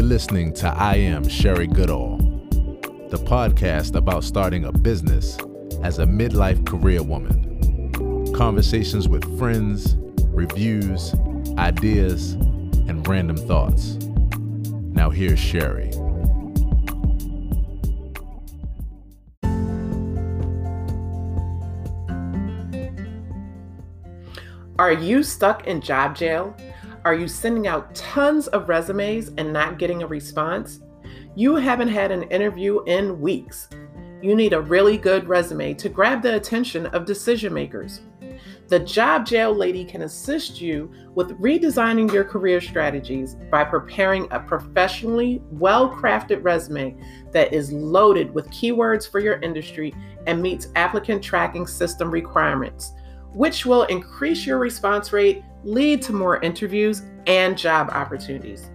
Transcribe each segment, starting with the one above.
You're listening to I Am Sherry Goodall, the podcast about starting a business as a midlife career woman. Conversations with friends, reviews, ideas, and random thoughts. Now, here's Sherry. Are you stuck in job jail? Are you sending out tons of resumes and not getting a response? You haven't had an interview in weeks. You need a really good resume to grab the attention of decision makers. The Job Jail Lady can assist you with redesigning your career strategies by preparing a professionally well crafted resume that is loaded with keywords for your industry and meets applicant tracking system requirements, which will increase your response rate, lead to more interviews, and job opportunities.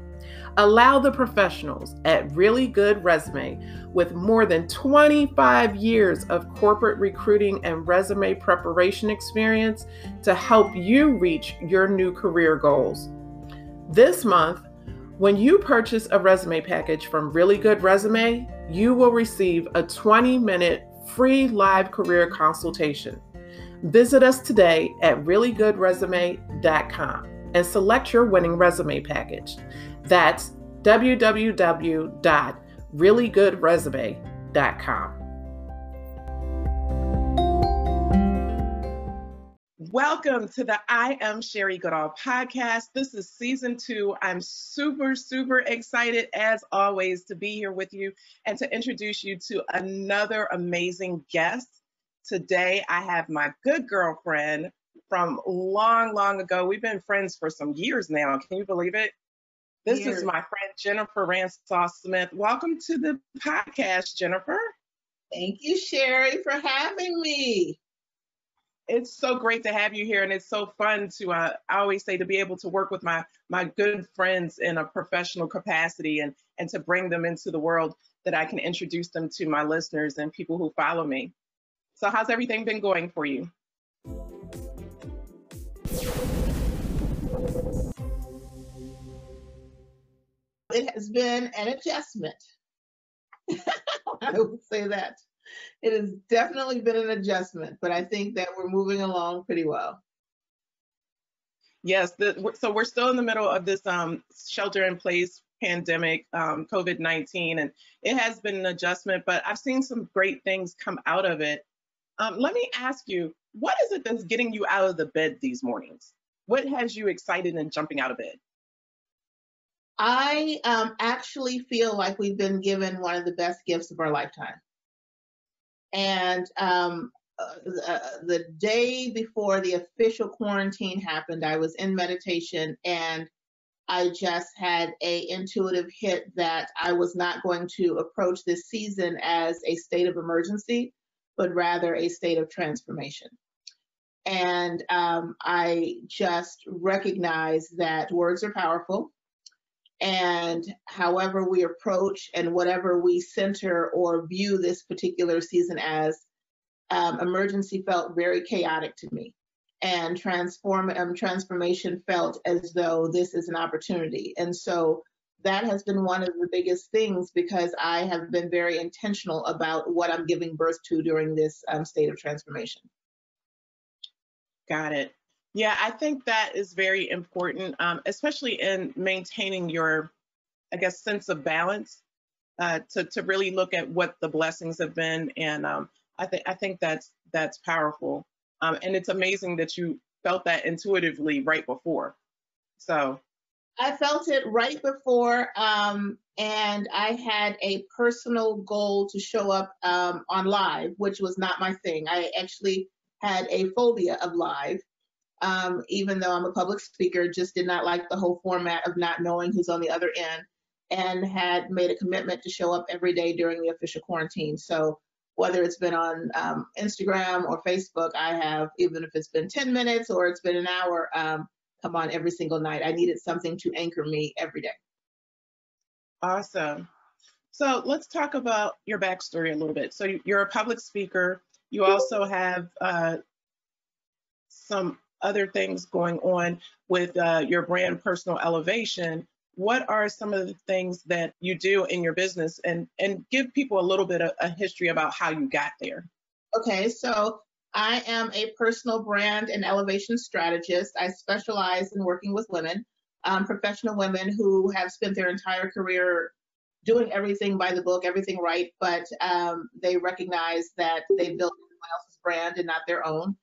Allow the professionals at Really Good Resume with more than 25 years of corporate recruiting and resume preparation experience to help you reach your new career goals. This month, when you purchase a resume package from Really Good Resume, you will receive a 20 minute free live career consultation. Visit us today at reallygoodresume.com and select your winning resume package. That's www.reallygoodresume.com. Welcome to the I Am Sherry Goodall podcast. This is season two. I'm super, super excited, as always, to be here with you and to introduce you to another amazing guest. Today, I have my good girlfriend from long, long ago. We've been friends for some years now. Can you believe it? This years. is my friend Jennifer Ransaw Smith. Welcome to the podcast, Jennifer. Thank you, Sherry, for having me. It's so great to have you here, and it's so fun to. Uh, I always say to be able to work with my my good friends in a professional capacity, and and to bring them into the world that I can introduce them to my listeners and people who follow me. So, how's everything been going for you? It has been an adjustment. I would say that. It has definitely been an adjustment, but I think that we're moving along pretty well. Yes, the, so we're still in the middle of this um, shelter in place pandemic, um, COVID 19, and it has been an adjustment, but I've seen some great things come out of it. Um, let me ask you, what is it that's getting you out of the bed these mornings? What has you excited and jumping out of bed? I um, actually feel like we've been given one of the best gifts of our lifetime. And um, uh, uh, the day before the official quarantine happened, I was in meditation and I just had a intuitive hit that I was not going to approach this season as a state of emergency, but rather a state of transformation. And um, I just recognized that words are powerful and however we approach and whatever we center or view this particular season as, um, emergency felt very chaotic to me. And transform um, transformation felt as though this is an opportunity. And so that has been one of the biggest things because I have been very intentional about what I'm giving birth to during this um, state of transformation. Got it. Yeah, I think that is very important, um, especially in maintaining your, I guess, sense of balance. Uh, to to really look at what the blessings have been, and um, I think I think that's that's powerful, um, and it's amazing that you felt that intuitively right before. So, I felt it right before, um, and I had a personal goal to show up um, on live, which was not my thing. I actually had a phobia of live um, even though I'm a public speaker, just did not like the whole format of not knowing who's on the other end and had made a commitment to show up every day during the official quarantine. So whether it's been on um, Instagram or Facebook, I have, even if it's been 10 minutes or it's been an hour, um, come on every single night. I needed something to anchor me every day. Awesome. So let's talk about your backstory a little bit. So you're a public speaker. You also have uh, some other things going on with uh, your brand personal elevation. what are some of the things that you do in your business? And and give people a little bit of a history about how you got there. Okay so i am a personal brand and elevation strategist. I specialize in working with women um, professional women who have spent their entire career doing everything by the book everything right but um, they recognize that they built someone else's brand and not their own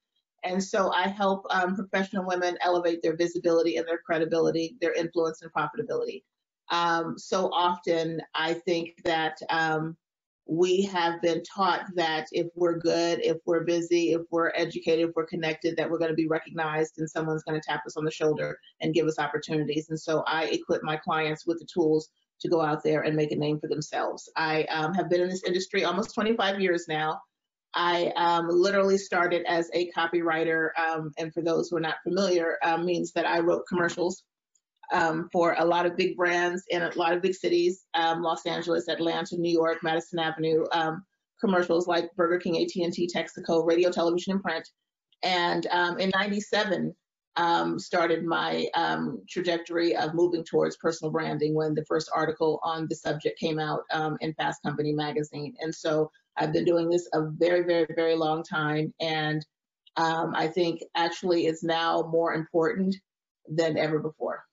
and so I help um, professional women elevate their visibility and their credibility, their influence and profitability. Um, so often I think that um, we have been taught that if we're good, if we're busy, if we're educated, if we're connected, that we're going to be recognized and someone's going to tap us on the shoulder and give us opportunities. And so I equip my clients with the tools to go out there and make a name for themselves. I um, have been in this industry almost 25 years now. I um, literally started as a copywriter, um, and for those who are not familiar, um, means that I wrote commercials um, for a lot of big brands in a lot of big cities, um, Los Angeles, Atlanta, New York, Madison Avenue, um, commercials like Burger King, AT&T, Texaco, radio, television, and print. And in 97, started my trajectory of moving towards personal branding when the first article on the subject came out in Fast Company magazine. And so I've been doing this a very, very, very long time. And um, I think actually it's now more important than ever before.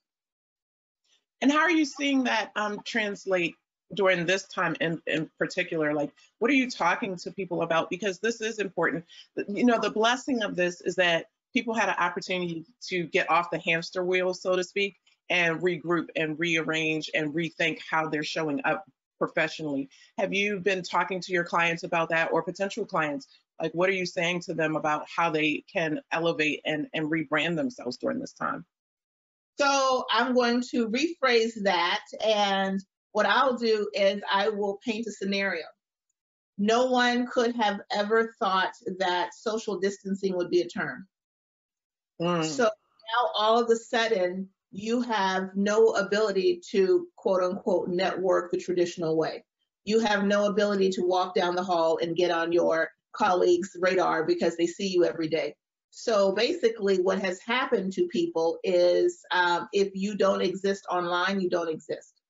And how are you seeing that um, translate during this time in, in particular? Like, what are you talking to people about? Because this is important. You know, the blessing of this is that people had an opportunity to get off the hamster wheel, so to speak, and regroup and rearrange and rethink how they're showing up professionally. Have you been talking to your clients about that or potential clients? Like, what are you saying to them about how they can elevate and, and rebrand themselves during this time? So, I'm going to rephrase that. And what I'll do is I will paint a scenario. No one could have ever thought that social distancing would be a term. Mm. So now all of a sudden, you have no ability to quote unquote network the traditional way. You have no ability to walk down the hall and get on your colleagues' radar because they see you every day. So basically, what has happened to people is um, if you don't exist online, you don't exist.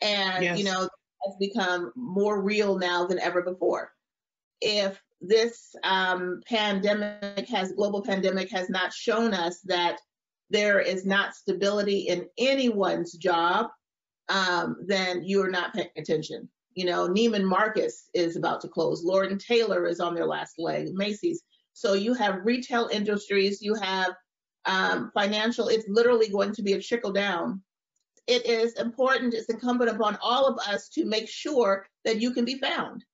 And, yes. you know, has become more real now than ever before. If this um, pandemic has, global pandemic has not shown us that there is not stability in anyone's job, um, then you are not paying attention. You know, Neiman Marcus is about to close. Lord and Taylor is on their last leg. Macy's. So you have retail industries. You have um, financial. It's literally going to be a trickle down. It is important. It's incumbent upon all of us to make sure that you can be found,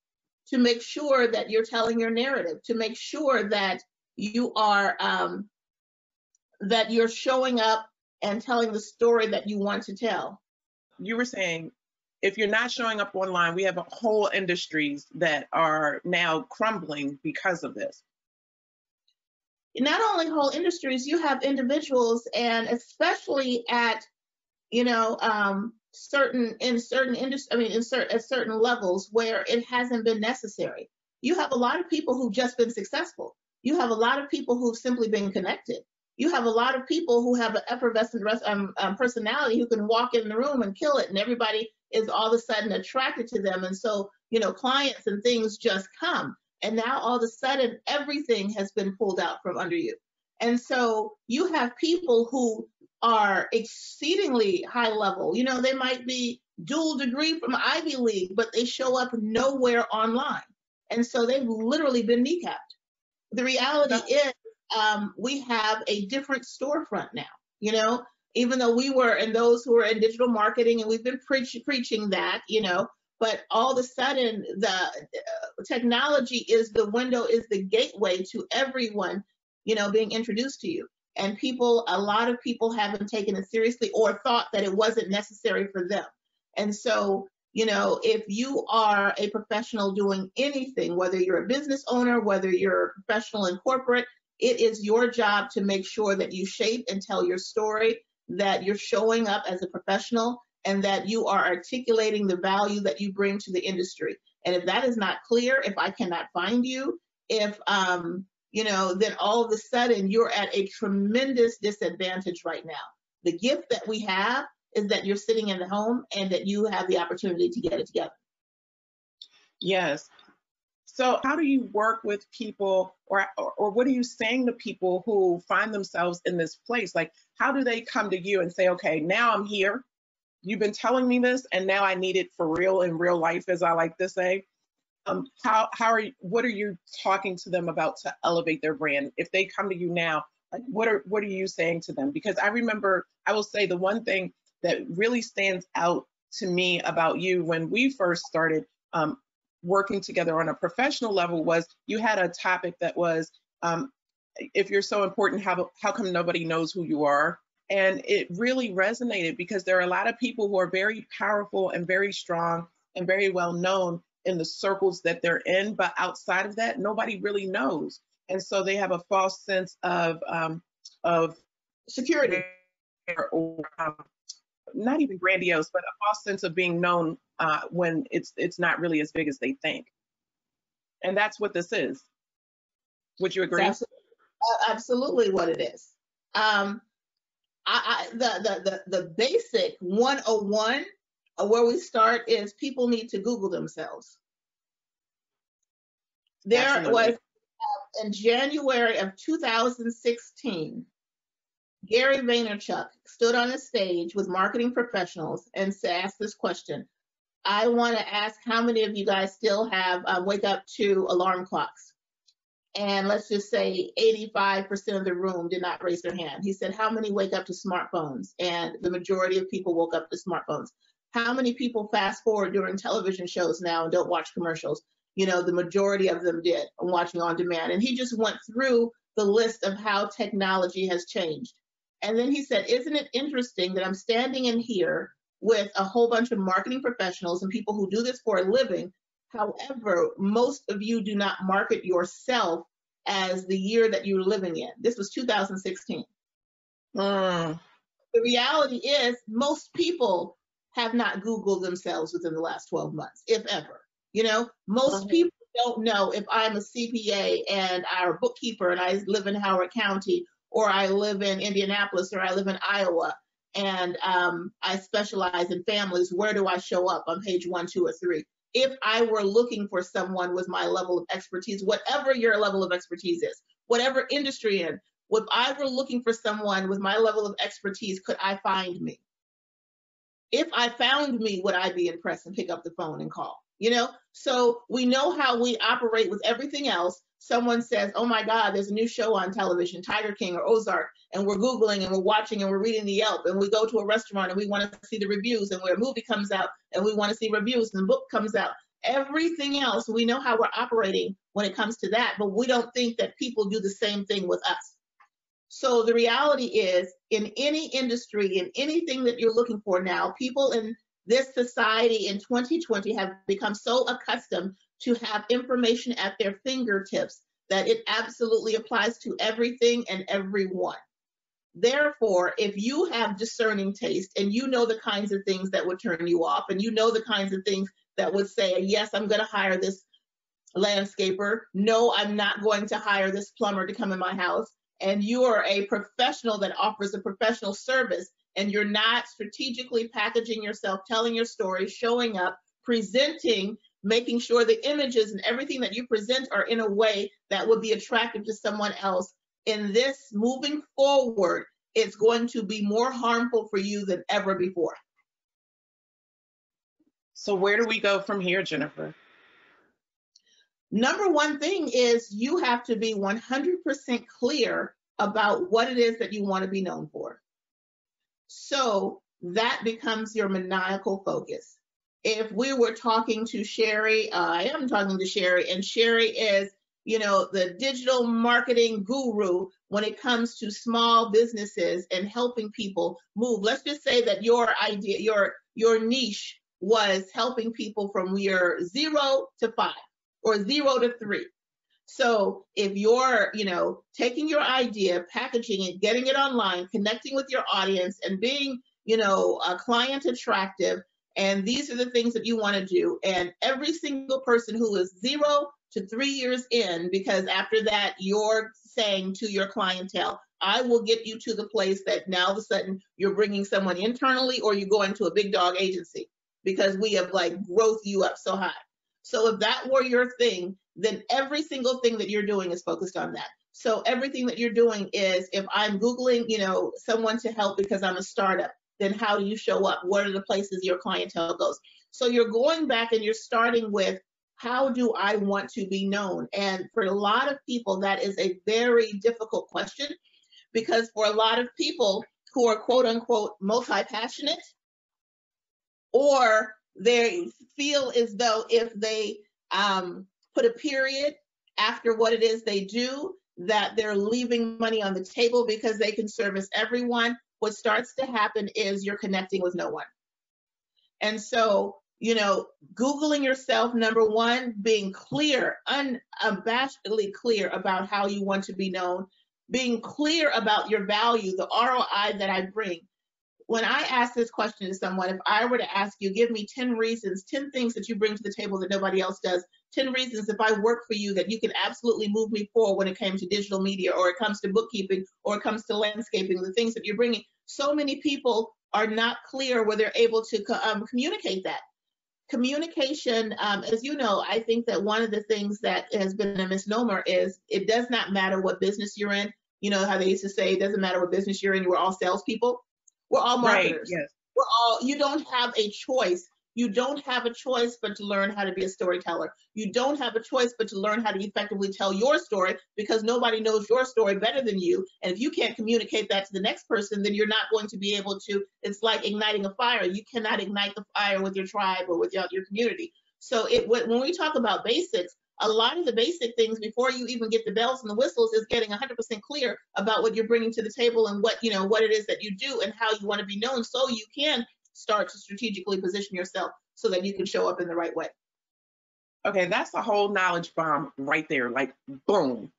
to make sure that you're telling your narrative, to make sure that you are um, that you're showing up and telling the story that you want to tell. You were saying if you're not showing up online, we have whole industries that are now crumbling because of this. Not only whole industries, you have individuals, and especially at, you know, um, certain in certain industries. I mean, in certain at certain levels where it hasn't been necessary. You have a lot of people who've just been successful. You have a lot of people who've simply been connected you have a lot of people who have an effervescent um, um, personality who can walk in the room and kill it, and everybody is all of a sudden attracted to them. And so, you know, clients and things just come. And now all of a sudden, everything has been pulled out from under you. And so you have people who are exceedingly high level. You know, they might be dual degree from Ivy League, but they show up nowhere online. And so they've literally been kneecapped. The reality is um, we have a different storefront now. You know, even though we were and those who are in digital marketing and we've been preach, preaching that, you know, but all of a sudden the uh, technology is the window, is the gateway to everyone, you know, being introduced to you. And people, a lot of people haven't taken it seriously or thought that it wasn't necessary for them. And so, you know, if you are a professional doing anything, whether you're a business owner, whether you're a professional in corporate, it is your job to make sure that you shape and tell your story, that you're showing up as a professional, and that you are articulating the value that you bring to the industry. And if that is not clear, if I cannot find you, if um, you know, then all of a sudden you're at a tremendous disadvantage right now The gift that we have is that you're sitting in the home and that you have the opportunity to get it together. Yes. So how do you work with people or, or, or what are you saying to people who find themselves in this place? Like how do they come to you and say, okay, now I'm here. You've been telling me this and now I need it for real in real life, as I like to say. Um, how how are you, what are you talking to them about to elevate their brand? If they come to you now, like what are what are you saying to them? Because I remember I will say the one thing that really stands out to me about you when we first started um, working together on a professional level was you had a topic that was um, if you're so important, how how come nobody knows who you are? And it really resonated because there are a lot of people who are very powerful and very strong and very well known in the circles that they're in, but outside of that, nobody really knows. And so they have a false sense of um, of security or um, not even grandiose, but a false sense of being known uh, when it's it's not really as big as they think. And that's what this is. Would you agree? Absolutely what it is. Um, I, I, the, the the the basic 101 uh, where we start is people need to Google themselves. There Absolutely. was uh, in January of 2016, Gary Vaynerchuk stood on a stage with marketing professionals and asked this question. I want to ask how many of you guys still have uh, wake up to alarm clocks? And let's just say 85% of the room did not raise their hand. He said, How many wake up to smartphones? And the majority of people woke up to smartphones. How many people fast forward during television shows now and don't watch commercials? You know, the majority of them did, watching on demand. And he just went through the list of how technology has changed. And then he said, Isn't it interesting that I'm standing in here with a whole bunch of marketing professionals and people who do this for a living? However, most of you do not market yourself as the year that you're living in. This was 2016. Mm. The reality is, most people have not Googled themselves within the last 12 months, if ever. You know, most people don't know if I'm a CPA and I'm a bookkeeper and I live in Howard County or I live in Indianapolis or I live in Iowa and um, I specialize in families. Where do I show up on page one, two, or three? If I were looking for someone with my level of expertise, whatever your level of expertise is, whatever industry in, if I were looking for someone with my level of expertise, could I find me? if I found me, would I be impressed and pick up the phone and call? You know, so we know how we operate with everything else. Someone says, Oh my God, there's a new show on television, Tiger King or Ozark, and we're Googling and we're watching and we're reading the Yelp, and we go to a restaurant and we want to see the reviews, and where a movie comes out and we want to see reviews, and the book comes out. Everything else, we know how we're operating when it comes to that, but we don't think that people do the same thing with us. So the reality is, in any industry, in anything that you're looking for now, people in this society in 2020 have become so accustomed to have information at their fingertips that it absolutely applies to everything and everyone. Therefore, if you have discerning taste and you know the kinds of things that would turn you off, and you know the kinds of things that would say, Yes, I'm going to hire this landscaper. No, I'm not going to hire this plumber to come in my house and you are a professional that offers a professional service and you're not strategically packaging yourself, telling your story, showing up, presenting, making sure the images and everything that you present are in a way that would be attractive to someone else. In this moving forward, it's going to be more harmful for you than ever before. So, where do we go from here, Jennifer? Number one thing is you have to be 100% clear about what it is that you want to be known for. So that becomes your maniacal focus. If we were talking to Sherry, uh, I am talking to Sherry, and Sherry is, you know, the digital marketing guru when it comes to small businesses and helping people move. Let's just say that your idea, your your niche was helping people from year zero to five or zero to three. So if you're, you know, taking your idea, packaging it, getting it online, connecting with your audience and being, you know, a client attractive, and these are the things that you want to do. And every single person who is zero to three years in, because after that, you're saying to your clientele, I will get you to the place that now all of a sudden you're bringing someone internally or you go into a big dog agency because we have like growth you up so high. So if that were your thing, then every single thing that you're doing is focused on that. So everything that you're doing is if I'm Googling, you know, someone to help because I'm a startup, then how do you show up? What are the places your clientele goes? So you're going back and you're starting with how do I want to be known? And for a lot of people, that is a very difficult question because for a lot of people who are quote unquote multi passionate, or they feel as though if they um, put a period after what it is they do, that they're leaving money on the table because they can service everyone. What starts to happen is you're connecting with no one. And so, you know, Googling yourself, number one, being clear, unabashedly clear about how you want to be known, being clear about your value, the ROI that I bring when I ask this question to someone, if I were to ask you, give me 10 reasons, 10 things that you bring to the table that nobody else does, 10 reasons if I work for you that you can absolutely move me forward when it comes to digital media or it comes to bookkeeping or it comes to landscaping, the things that you're bringing. So many people are not clear where they're able to um, communicate that. Communication, um, as you know, I think that one of the things that has been a misnomer is it does not matter what business you're in. You know how they used to say, it doesn't matter what business you're in, we're all salespeople we're all marketers. Right, yes. We're all, you don't have a choice. You don't have a choice but to learn how to be a storyteller. You don't have a choice but to learn how to effectively tell your story because nobody knows your story better than you. And if you can't communicate that to the next person, then you're not going to be able to. It's like igniting a fire. You cannot ignite the fire with your tribe or with your, your community. So it when we talk about basics, a lot of the basic things before you even get the bells and the whistles is getting 100% clear about what you're bringing to the table and what you know what it is that you do and how you want to be known so you can start to strategically position yourself so that you can show up in the right way. Okay that's a whole knowledge bomb right there. Like boom.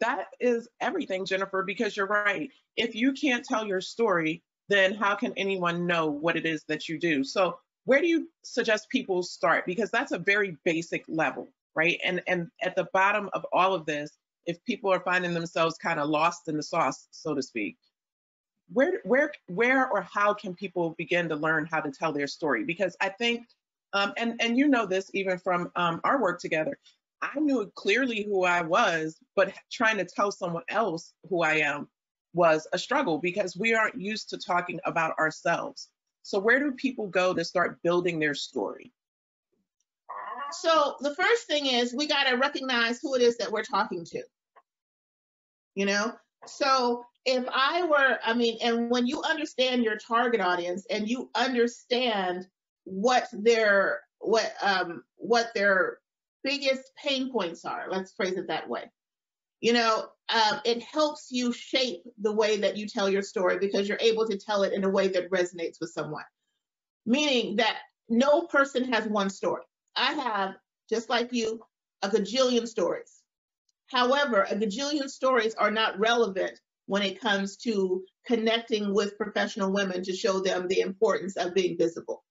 That is everything jennifer because you're right. If you can't tell your story then how can anyone know what it is that you do? So where do you suggest people start? Because that's a very basic level right? And and at the bottom of all of this, if people are finding themselves kind of lost in the sauce, so to speak, where where where or how can people begin to learn how to tell their story? Because I think, um, and and you know this even from um, our work together, I knew clearly who I was, but trying to tell someone else who I am was a struggle because we aren't used to talking about ourselves. So where do people go to start building their story? So the first thing is we got to recognize who it is that we're talking to. You know, so if I were, I mean, and when you understand your target audience and you understand what their what um what their biggest pain points are, let's phrase it that way. You know, um, it helps you shape the way that you tell your story because you're able to tell it in a way that resonates with someone. Meaning that no person has one story. I have, just like you, a gajillion stories. However, a gajillion stories are not relevant when it comes to connecting with professional women to show them the importance of being visible.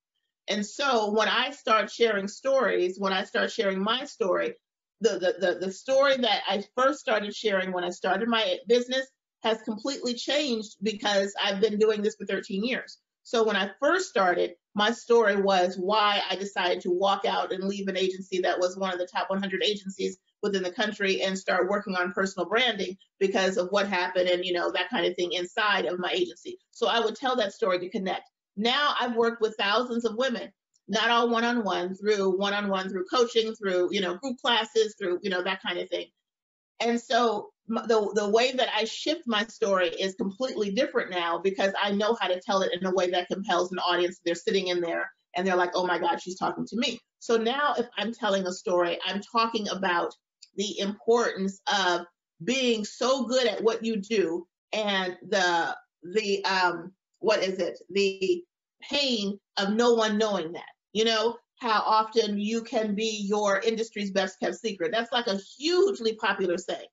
And so when I start sharing stories, when I start sharing my story, the, the, the, the story that I first started sharing when I started my business has completely changed because I've been doing this for 13 years. So when I first started, my story was why I decided to walk out and leave an agency that was one of the top 100 agencies within the country and start working on personal branding because of what happened and you know that kind of thing inside of my agency. So I would tell that story to connect. Now I've worked with thousands of women, not all one-on-one, through one-on-one, through coaching, through you know group classes, through you know that kind of thing. And so the the way that I shift my story is completely different now because I know how to tell it in a way that compels an audience. They're sitting in there and they're like, "Oh my God, she's talking to me." So now, if I'm telling a story, I'm talking about the importance of being so good at what you do and the the um what is it the pain of no one knowing that you know how often you can be your industry's best kept secret that's like a hugely popular saying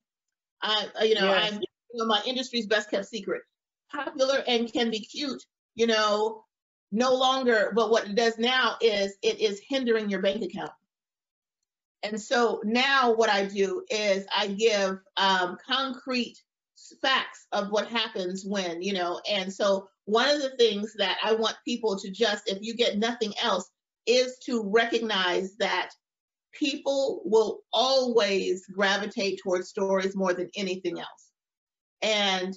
I, you know, yes. I'm you know, my industry's best kept secret. Popular and can be cute, you know, no longer, but what it does now is it is hindering your bank account. And so now what I do is I give um, concrete facts of what happens when, you know. And so, one of the things that I want people to just, if you get nothing else, is to recognize that people will always gravitate towards stories more than anything else. And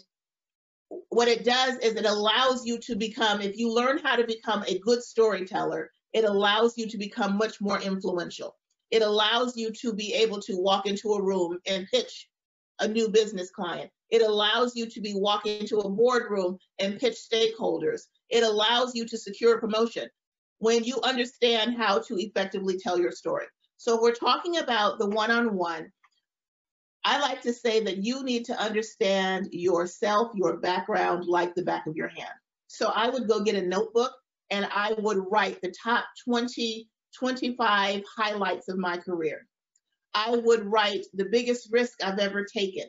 what it does is it allows you to become, if you learn how to become a good storyteller, it allows you to become much more influential. It allows you to be able to walk into a room and pitch a new business client. It allows you to be walking into a boardroom and pitch stakeholders. It allows you to secure a promotion when you understand how to effectively tell your story. So we're talking about the one-on-one. I like to say that you need to understand yourself, your background, like the back of your hand. So I would go get a notebook and I would write the top 20, 25 highlights of my career. I would write the biggest risk I've ever taken.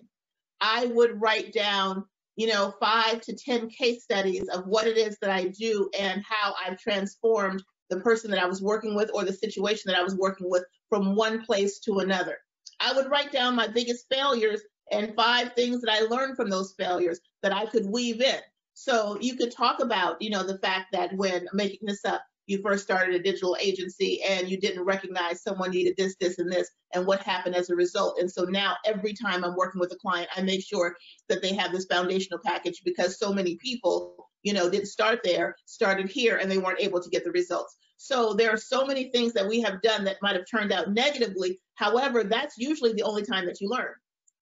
I would write down, you know, five to 10 case studies of what it is that I do and how I've transformed the person that I was working with or the situation that I was working with from one place to another. I would write down my biggest failures and five things that I learned from those failures that I could weave in. So you could talk about, you know, the fact that when making this up, you first started a digital agency and you didn't recognize someone needed this, this, and this, and what happened as a result. And so now every time I'm working with a client, I make sure that they have this foundational package because so many people, you know, didn't start there, started here, and they weren't able to get the results. So there are so many things that we have done that might have turned out negatively. However, that's usually the only time that you learn.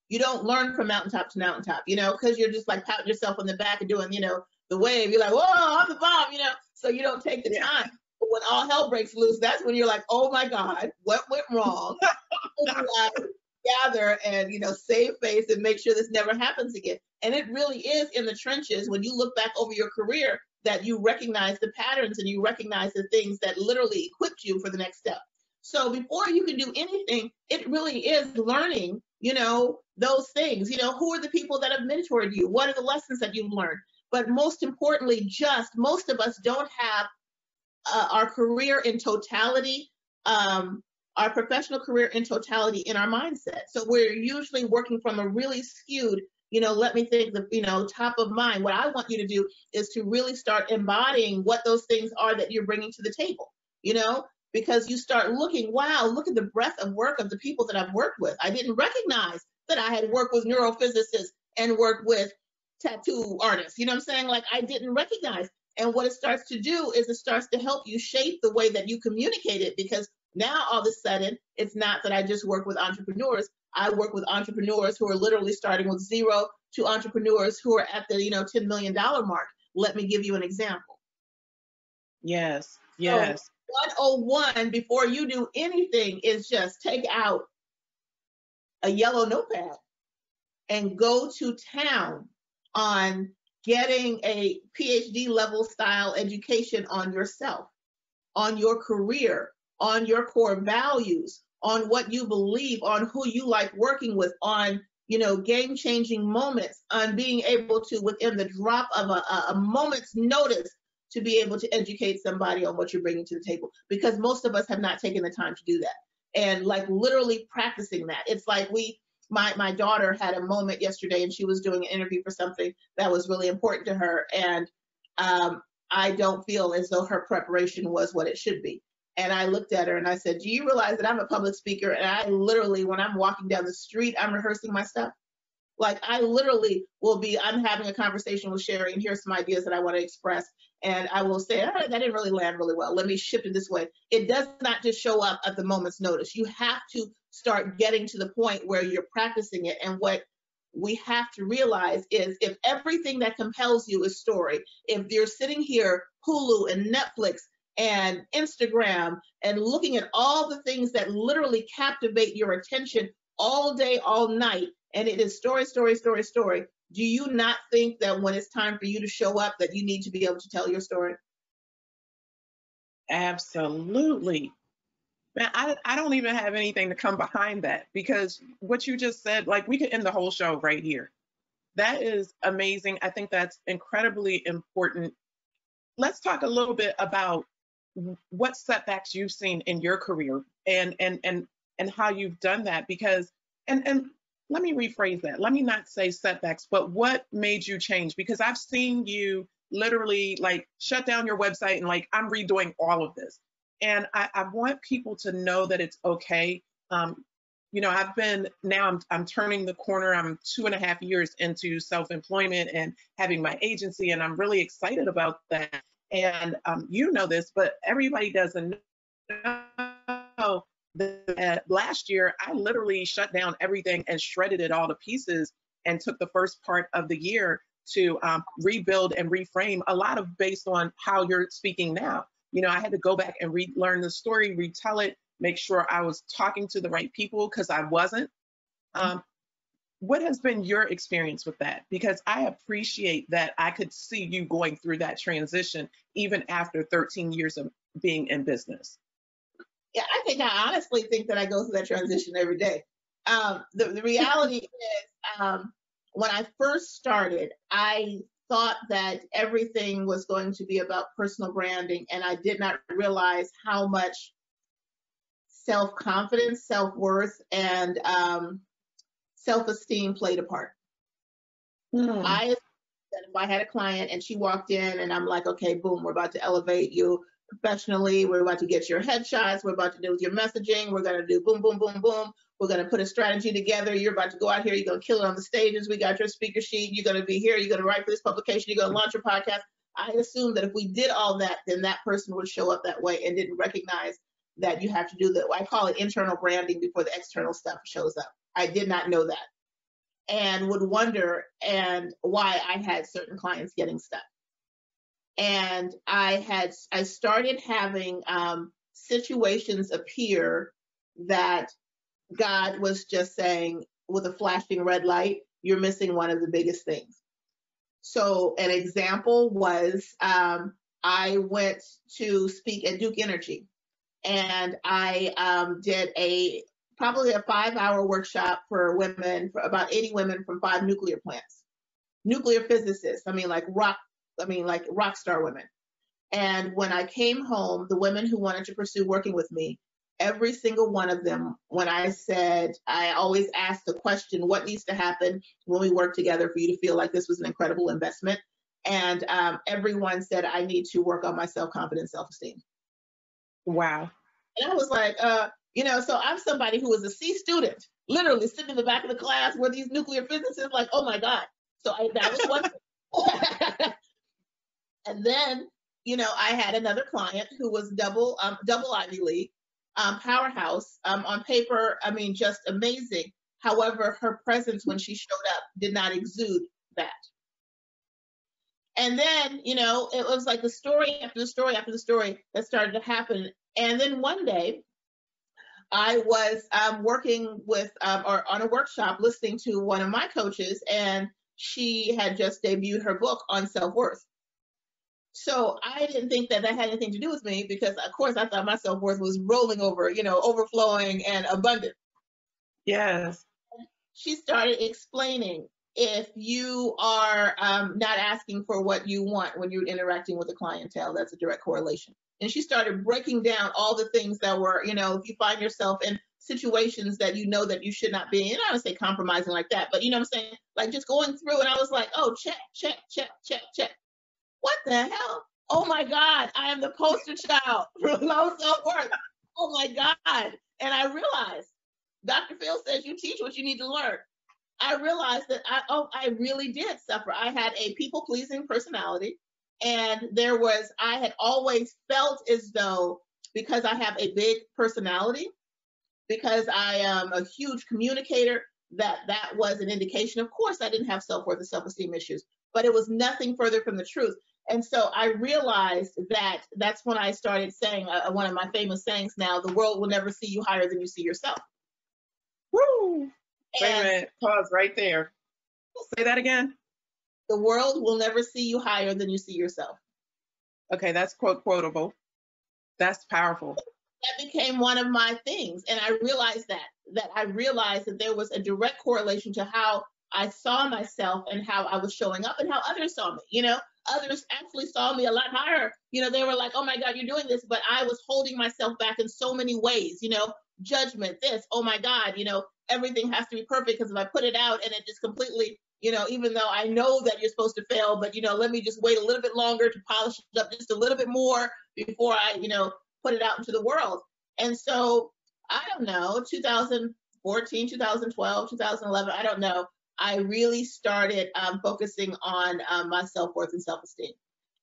You don't learn from mountaintop to mountaintop, you know, because you're just like patting yourself on the back and doing, you know, the wave. You're like, whoa, I'm the bomb, you know. So you don't take the yeah. time. But when all hell breaks loose, that's when you're like, oh my God, what went wrong? gather and you know save face and make sure this never happens again. And it really is in the trenches when you look back over your career that you recognize the patterns and you recognize the things that literally equipped you for the next step. So before you can do anything, it really is learning, you know, those things. You know, who are the people that have mentored you? What are the lessons that you've learned? But most importantly, just most of us don't have uh, our career in totality, um, our professional career in totality in our mindset. So we're usually working from a really skewed, you know, let me think the, you know, top of mind. What I want you to do is to really start embodying what those things are that you're bringing to the table, you know, because you start looking, wow, look at the breadth of work of the people that I've worked with. I didn't recognize that I had worked with neurophysicists and worked with tattoo artists. You know what I'm saying? Like I didn't recognize. And what it starts to do is it starts to help you shape the way that you communicate it because now all of a sudden it's not that I just work with entrepreneurs. I work with entrepreneurs who are literally starting with zero to entrepreneurs who are at the, you know, $10 million mark. Let me give you an example. Yes. Yes. So 101 before you do anything is just take out a yellow notepad and go to town on getting a PhD level style education on yourself, on your career, on your core values, on what you believe, on who you like working with, on you know game changing moments, on being able to within the drop of a, a moment's notice to be able to educate somebody on what you're bringing to the table because most of us have not taken the time to do that. And like literally practicing that. It's like we my my daughter had a moment yesterday and she was doing an interview for something that was really important to her and um, i don't feel as though her preparation was what it should be and i looked at her and i said do you realize that i'm a public speaker and i literally when i'm walking down the street i'm rehearsing my stuff like I literally will be, I'm having a conversation with Sherry, and here's some ideas that I want to express. And I will say, oh, that didn't really land really well. Let me shift it this way. It does not just show up at the moment's notice. You have to start getting to the point where you're practicing it. And what we have to realize is if everything that compels you is story, if you're sitting here, Hulu and Netflix and Instagram and looking at all the things that literally captivate your attention all day, all night, and it is story, story, story, story, do you not think that when it's time for you to show up that you need to be able to tell your story? Absolutely. Man, I, I don't even have anything to come behind that because what you just said, like we could end the whole show right here. That is amazing. I think that's incredibly important. Let's talk a little bit about what setbacks you've seen in your career and and and and how you've done that because and and let me rephrase that. Let me not say setbacks, but what made you change? Because I've seen you literally like shut down your website and like I'm redoing all of this. And I, I want people to know that it's okay. Um, you know, I've been now I'm I'm turning the corner. I'm two and a half years into self-employment and having my agency, and I'm really excited about that. And um, you know this, but everybody doesn't know that last year I literally shut down everything and shredded it all to pieces and took the first part of the year to um, rebuild and reframe a lot of based on how you're speaking now. You know, I had to go back and relearn the story, retell it, make sure I was talking to the right people because I wasn't. Um, what has been your experience with that? Because I appreciate that I could see you going through that transition even after 13 years of being in business yeah, I think I honestly think that I go through that transition every day. Um, the, the reality is, um, when I first started, I thought that everything was going to be about personal branding, and I did not realize how much self confidence, self worth, and um, self esteem played a part. Mm. I if I had a client and she walked in and I'm like, okay, boom, we're about to elevate you professionally. We're about to get your headshots. We're about to do with your messaging. We're going to do boom, boom, boom, boom. We're going to put a strategy together. You're about to go out here. You're going to kill it on the stages. We got your speaker sheet. You're going to be here. You're going to write for this publication. You're going to launch your podcast. I assume that if we did all that, then that person would show up that way and didn't recognize that you have to do the, I call it internal branding before the external stuff shows up. I did not know that and would wonder and why I had certain clients getting stuck and I had I started having um, situations appear that God was just saying with a flashing red light, you're missing one of the biggest things. So an example was um, I went to speak at Duke Energy, and I um, did a probably a five-hour workshop for women, for about 80 women from five nuclear plants, nuclear physicists. I mean, like rock I mean, like rock star women. And when I came home, the women who wanted to pursue working with me, every single one of them, when I said, I always asked the question, what needs to happen when we work together for you to feel like this was an incredible investment? And um, everyone said, I need to work on my self confidence, self esteem. Wow. And I was like, uh, you know, so I'm somebody who was a C student, literally sitting in the back of the class where these nuclear physicists, like, oh my God. So I, that was one. And then, you know, I had another client who was double um, double Ivy League, um, powerhouse. Um, on paper, I mean, just amazing. However, her presence when she showed up did not exude that. And then, you know, it was like the story after the story after the story that started to happen. And then one day, I was um, working with um, or on a workshop listening to one of my coaches, and she had just debuted her book on self worth. So I didn't think that that had anything to do with me because, of course, I thought my self worth was rolling over, you know, overflowing and abundant. Yes. She started explaining if you are um, not asking for what you want when you're interacting with a clientele, that's a direct correlation. And she started breaking down all the things that were, you know, if you find yourself in situations that you know that you should not be in, I don't say compromising like that, but you know what I'm saying? Like just going through, and I was like, oh, check, check, check, check, check what the hell? Oh my God, I am the poster child for low self worth. Oh my God. And I realized Dr. Phil says you teach what you need to learn. I realized that I oh I really did suffer. I had a people pleasing personality, and there was I had always felt as though because I have a big personality, because I am a huge communicator, that that was an indication. Of course, I didn't have self worth and self esteem issues, but it was nothing further from the truth. And so I realized that that's when I started saying uh, one of my famous sayings now the world will never see you higher than you see yourself. Woo! Wait a minute, pause right there. Say that again. The world will never see you higher than you see yourself. Okay, that's quote quotable. That's powerful. That became one of my things. And I realized that, that I realized that there was a direct correlation to how I saw myself and how I was showing up and how others saw me. You know, others actually saw me a lot higher. You know, they were like, oh my God, you're doing this. But I was holding myself back in so many ways, you know, judgment, this, oh my God, you know, everything has to be perfect because if I put it out and it just completely, you know, even though I know that you're supposed to fail, but you know, let me just wait a little bit longer to polish it up just a little bit more before I, you know, put it out into the world. And so I don't know, 2014, 2012, 2011, I don't know. I really started um, focusing on um, my self worth and self esteem.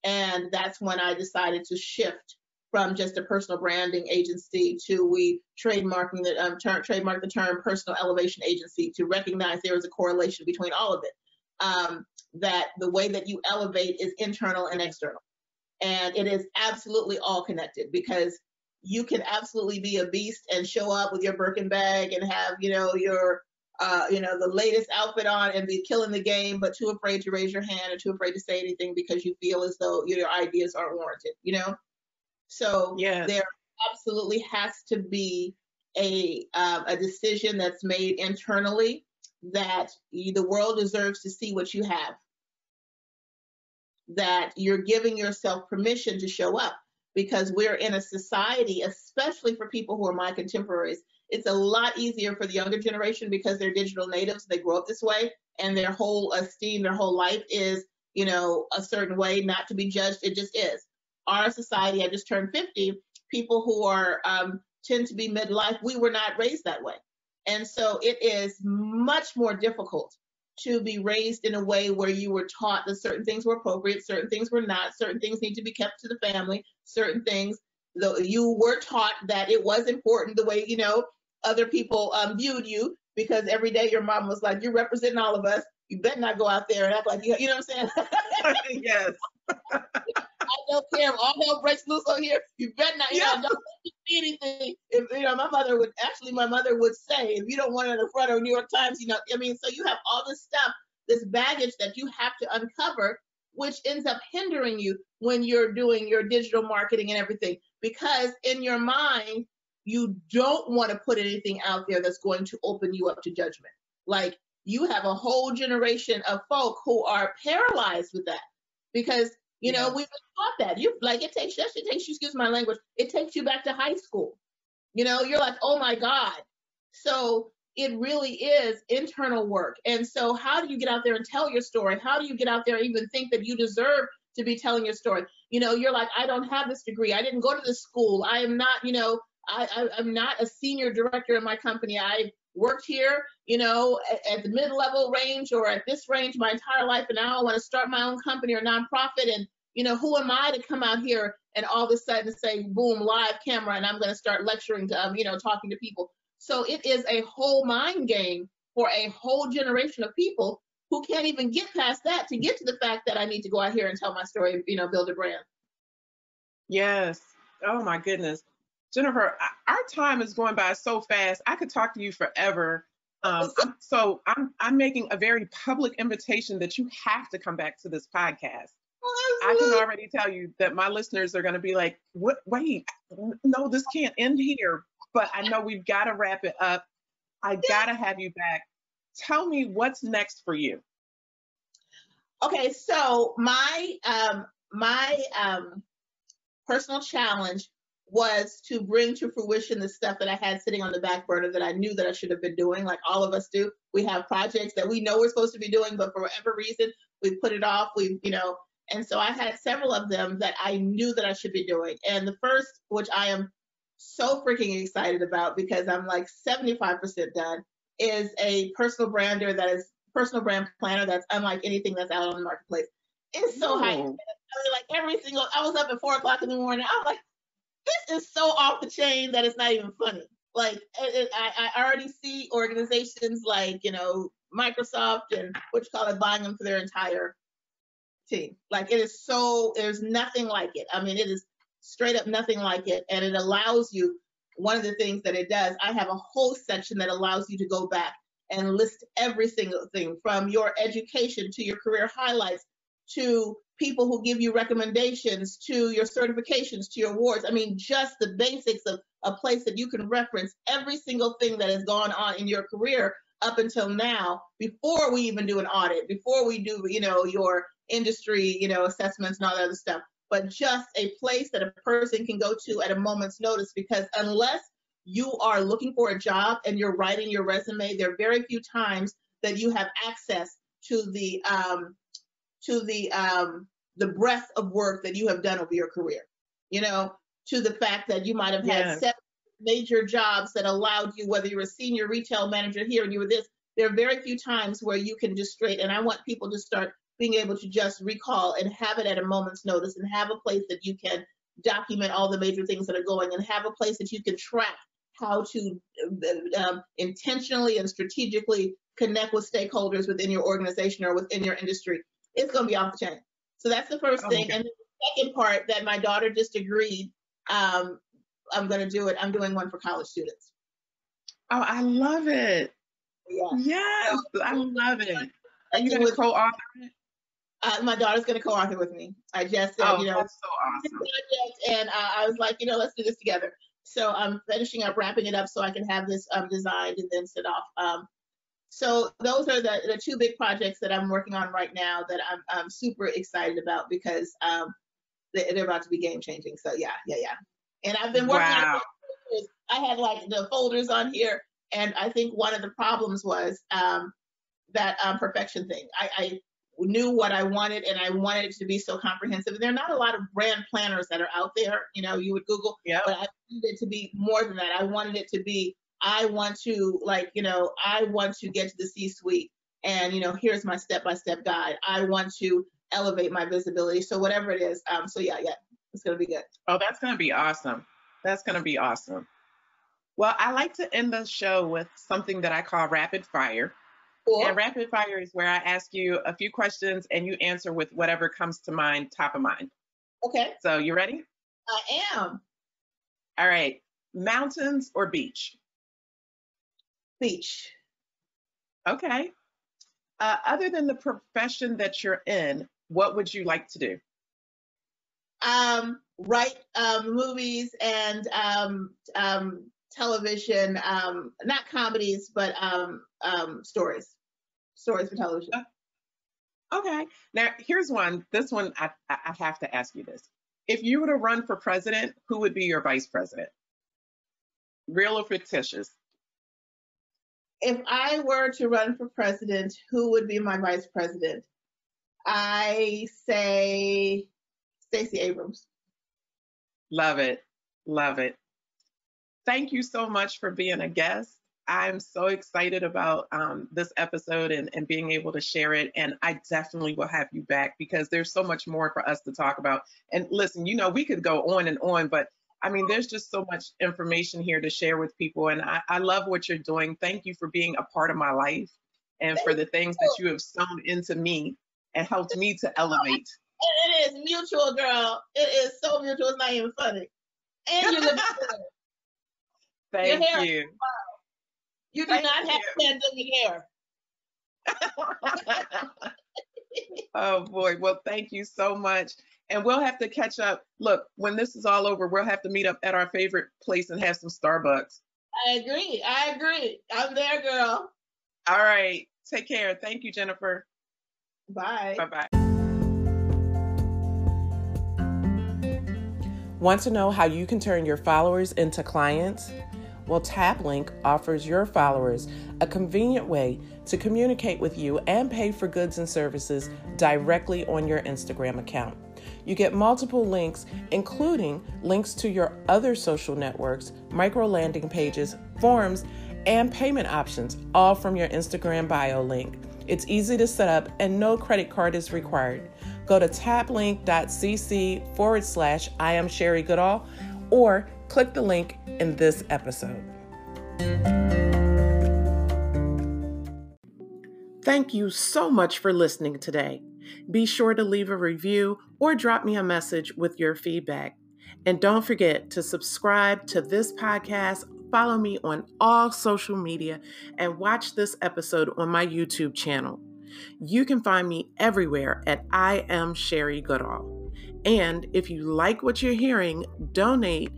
And that's when I decided to shift from just a personal branding agency to we trademarking the um, term, trademark the term personal elevation agency to recognize there is a correlation between all of it. Um, that the way that you elevate is internal and external, and it is absolutely all connected because you can absolutely be a beast and show up with your Birkin bag and have you know your uh, you know, the latest outfit on and be killing the game, but too afraid to raise your hand or too afraid to say anything because you feel as though your ideas aren't warranted, you know? So yes. there absolutely has to be a, uh, a decision that's made internally that you, the world deserves to see what you have. That you're giving yourself permission to show up because we're in a society, especially for people who are my contemporaries, it's a lot easier for the younger generation because they're digital natives. They grow up this way, and their whole esteem, their whole life is, you know, a certain way, not to be judged. It just is. Our society, I just turned 50. People who are um, tend to be midlife, we were not raised that way, and so it is much more difficult to be raised in a way where you were taught that certain things were appropriate, certain things were not, certain things need to be kept to the family, certain things though you were taught that it was important the way you know other people um, viewed you because every day your mom was like, "You're representing all of us. You better not go out there and act like you." You know what I'm saying? yes. I don't care if all hell breaks loose on here. You better not. You yeah. know, don't see anything. If you know, my mother would actually, my mother would say, if you don't want it in the front of New York Times, you know, I mean, so you have all this stuff, this baggage that you have to uncover, which ends up hindering you when you're doing your digital marketing and everything, because in your mind you don't want to put anything out there that's going to open you up to judgment. Like you have a whole generation of folk who are paralyzed with that because you know we've been taught that. You like it takes it takes you excuse my language it takes you back to high school. You know you're like oh my god. So it really is internal work. And so how do you get out there and tell your story? How do you get out there and even think that you deserve to be telling your story? You know you're like i don't have this degree. I didn't go to this school. I am not you know I, am not a senior director in my company. I worked here, you know, at, at the mid-level range or at this range my entire life, and now I want to start my own company or nonprofit. And you know, who am I to come out here and all of a sudden say, boom, live camera, and I'm going to start lecturing to, um, you know, talking to people. So it is a whole mind game for a whole generation of people who can't even get past that to get to the fact that I need to go out here and tell my story, you know, build a brand. Yes. Oh my goodness. Jennifer, our time is going by so fast. I could talk to you forever. Um, so I'm I'm making a very public invitation that you have to come back to this podcast. I can already tell you that my listeners are going to be like, "What? Wait, no, this can't end here." But I know we've got to wrap it up. I got to have you back. Tell me what's next for you. Okay, so my um my um personal challenge was to bring to fruition the stuff that I had sitting on the back burner that I knew that I should have been doing, like all of us do. We have projects that we know we're supposed to be doing, but for whatever reason, we put it off. We, you know, and so I had several of them that I knew that I should be doing. And the first, which I am so freaking excited about because I'm like 75% done, is a personal brander that is personal brand planner that's unlike anything that's out on the marketplace. It's so high. Oh. Like every single, I was up at four o'clock in the morning. I'm like, this is so off the chain that it's not even funny. Like I, I already see organizations like you know Microsoft and what you call it buying them for their entire team. Like it is so there's nothing like it. I mean it is straight up nothing like it, and it allows you. One of the things that it does, I have a whole section that allows you to go back and list every single thing from your education to your career highlights to people who give you recommendations to your certifications, to your awards. I mean, just the basics of a place that you can reference every single thing that has gone on in your career up until now before we even do an audit, before we do, you know, your industry, you know, assessments and all that other stuff, but just a place that a person can go to at a moment's notice because unless you are looking for a job and you're writing your resume, there are very few times that you have access to the um, to the um, the breadth of work that you have done over your career. You know, to the fact that you might have had seven major jobs that allowed you, whether you're a senior retail manager here and you were this, there are very few times where you can just straight, and I want people to start being able to just recall and have it at a moment's notice and have a place that you can document all the major things that are going and have a place that you can track how to um, intentionally and strategically connect with stakeholders within your organization or within your industry. It's going to be off the chain. So that's the first Oh, thing. okay. And the second part that my daughter just agreed, um, I'm going to do it. I'm doing one for college students. Oh, I love it. Yeah. Yes, I love it. Are you going to co-author it? Uh, my daughter's going to co-author with me. I just said, Oh, you know, that's so awesome. and uh, I was like, you know, let's do this together. So I'm finishing up, wrapping it up so I can have this um, designed and then sent off. Um, so those are the, the two big projects that I'm working on right now that I'm, I'm super excited about because um, they, they're about to be game changing. So yeah, yeah, yeah. And I've been working on Wow. it. I had like the folders on here and I think one of the problems was um, that um, perfection thing. I, I knew what I wanted and I wanted it to be so comprehensive. And there are not a lot of brand planners that are out there. You know, you would Google, Yep. but I wanted it to be more than that. I wanted it to be, I want to, like, you know, I want to get to the C suite and, you know, here's my step by step guide. I want to elevate my visibility. So, whatever it is. Um, so, yeah, yeah, it's going to be good. Oh, that's going to be awesome. That's going to be awesome. Well, I like to end the show with something that I call rapid fire. Cool. And rapid fire is where I ask you a few questions and you answer with whatever comes to mind, top of mind. Okay, So, you ready? I am. All right. Mountains or beach? Beach. Okay. Uh, other than the profession that you're in, what would you like to do? um, write um, movies and um, um, television, um, not comedies, but um, um, stories, stories for television. Okay. Now, here's one. This one, I I have to ask you this. If you were to run for president, who would be your vice president? Real or fictitious? If I were to run for president, who would be my vice president? I say Stacey Abrams. Love it. Love it. Thank you so much for being a guest. I'm so excited about um, this episode and, and being able to share it. And I definitely will have you back because there's so much more for us to talk about. And listen, you know, we could go on and on, but I mean, there's just so much information here to share with people. And I, I love what you're doing. Thank you for being a part of my life and for the things that you have sown into me and helped me to elevate. And it is mutual, girl. It is so mutual. It's not even funny. And you look good. Thank hair- you. You do Thank not have pandemic hair. oh boy. Well, thank you so much. And we'll have to catch up. Look, when this is all over, we'll have to meet up at our favorite place and have some Starbucks. I agree. I agree. I'm there, girl. All right. Take care. Thank you, Jennifer. Bye. Bye bye. Want to know how you can turn your followers into clients? Well, TapLink offers your followers a convenient way to communicate with you and pay for goods and services directly on your Instagram account. You get multiple links, including links to your other social networks, micro landing pages, forms, and payment options, all from your Instagram bio link. It's easy to set up and no credit card is required. Go to taplink.cc forward slash I am Sherry Goodall or click the link in this episode. Thank you so much for listening today. Be sure to leave a review or drop me a message with your feedback. And don't forget to subscribe to this podcast, follow me on all social media, and watch this episode on my YouTube channel. You can find me everywhere at I am Sherry Goodall. And if you like what you're hearing, donate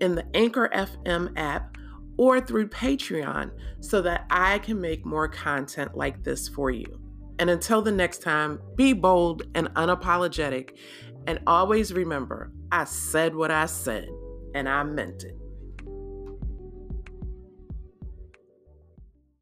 in the Anchor FM app or through Patreon so that I can make more content like this for you. And until the next time, be bold and unapologetic. And always remember, I said what I said, and I meant it.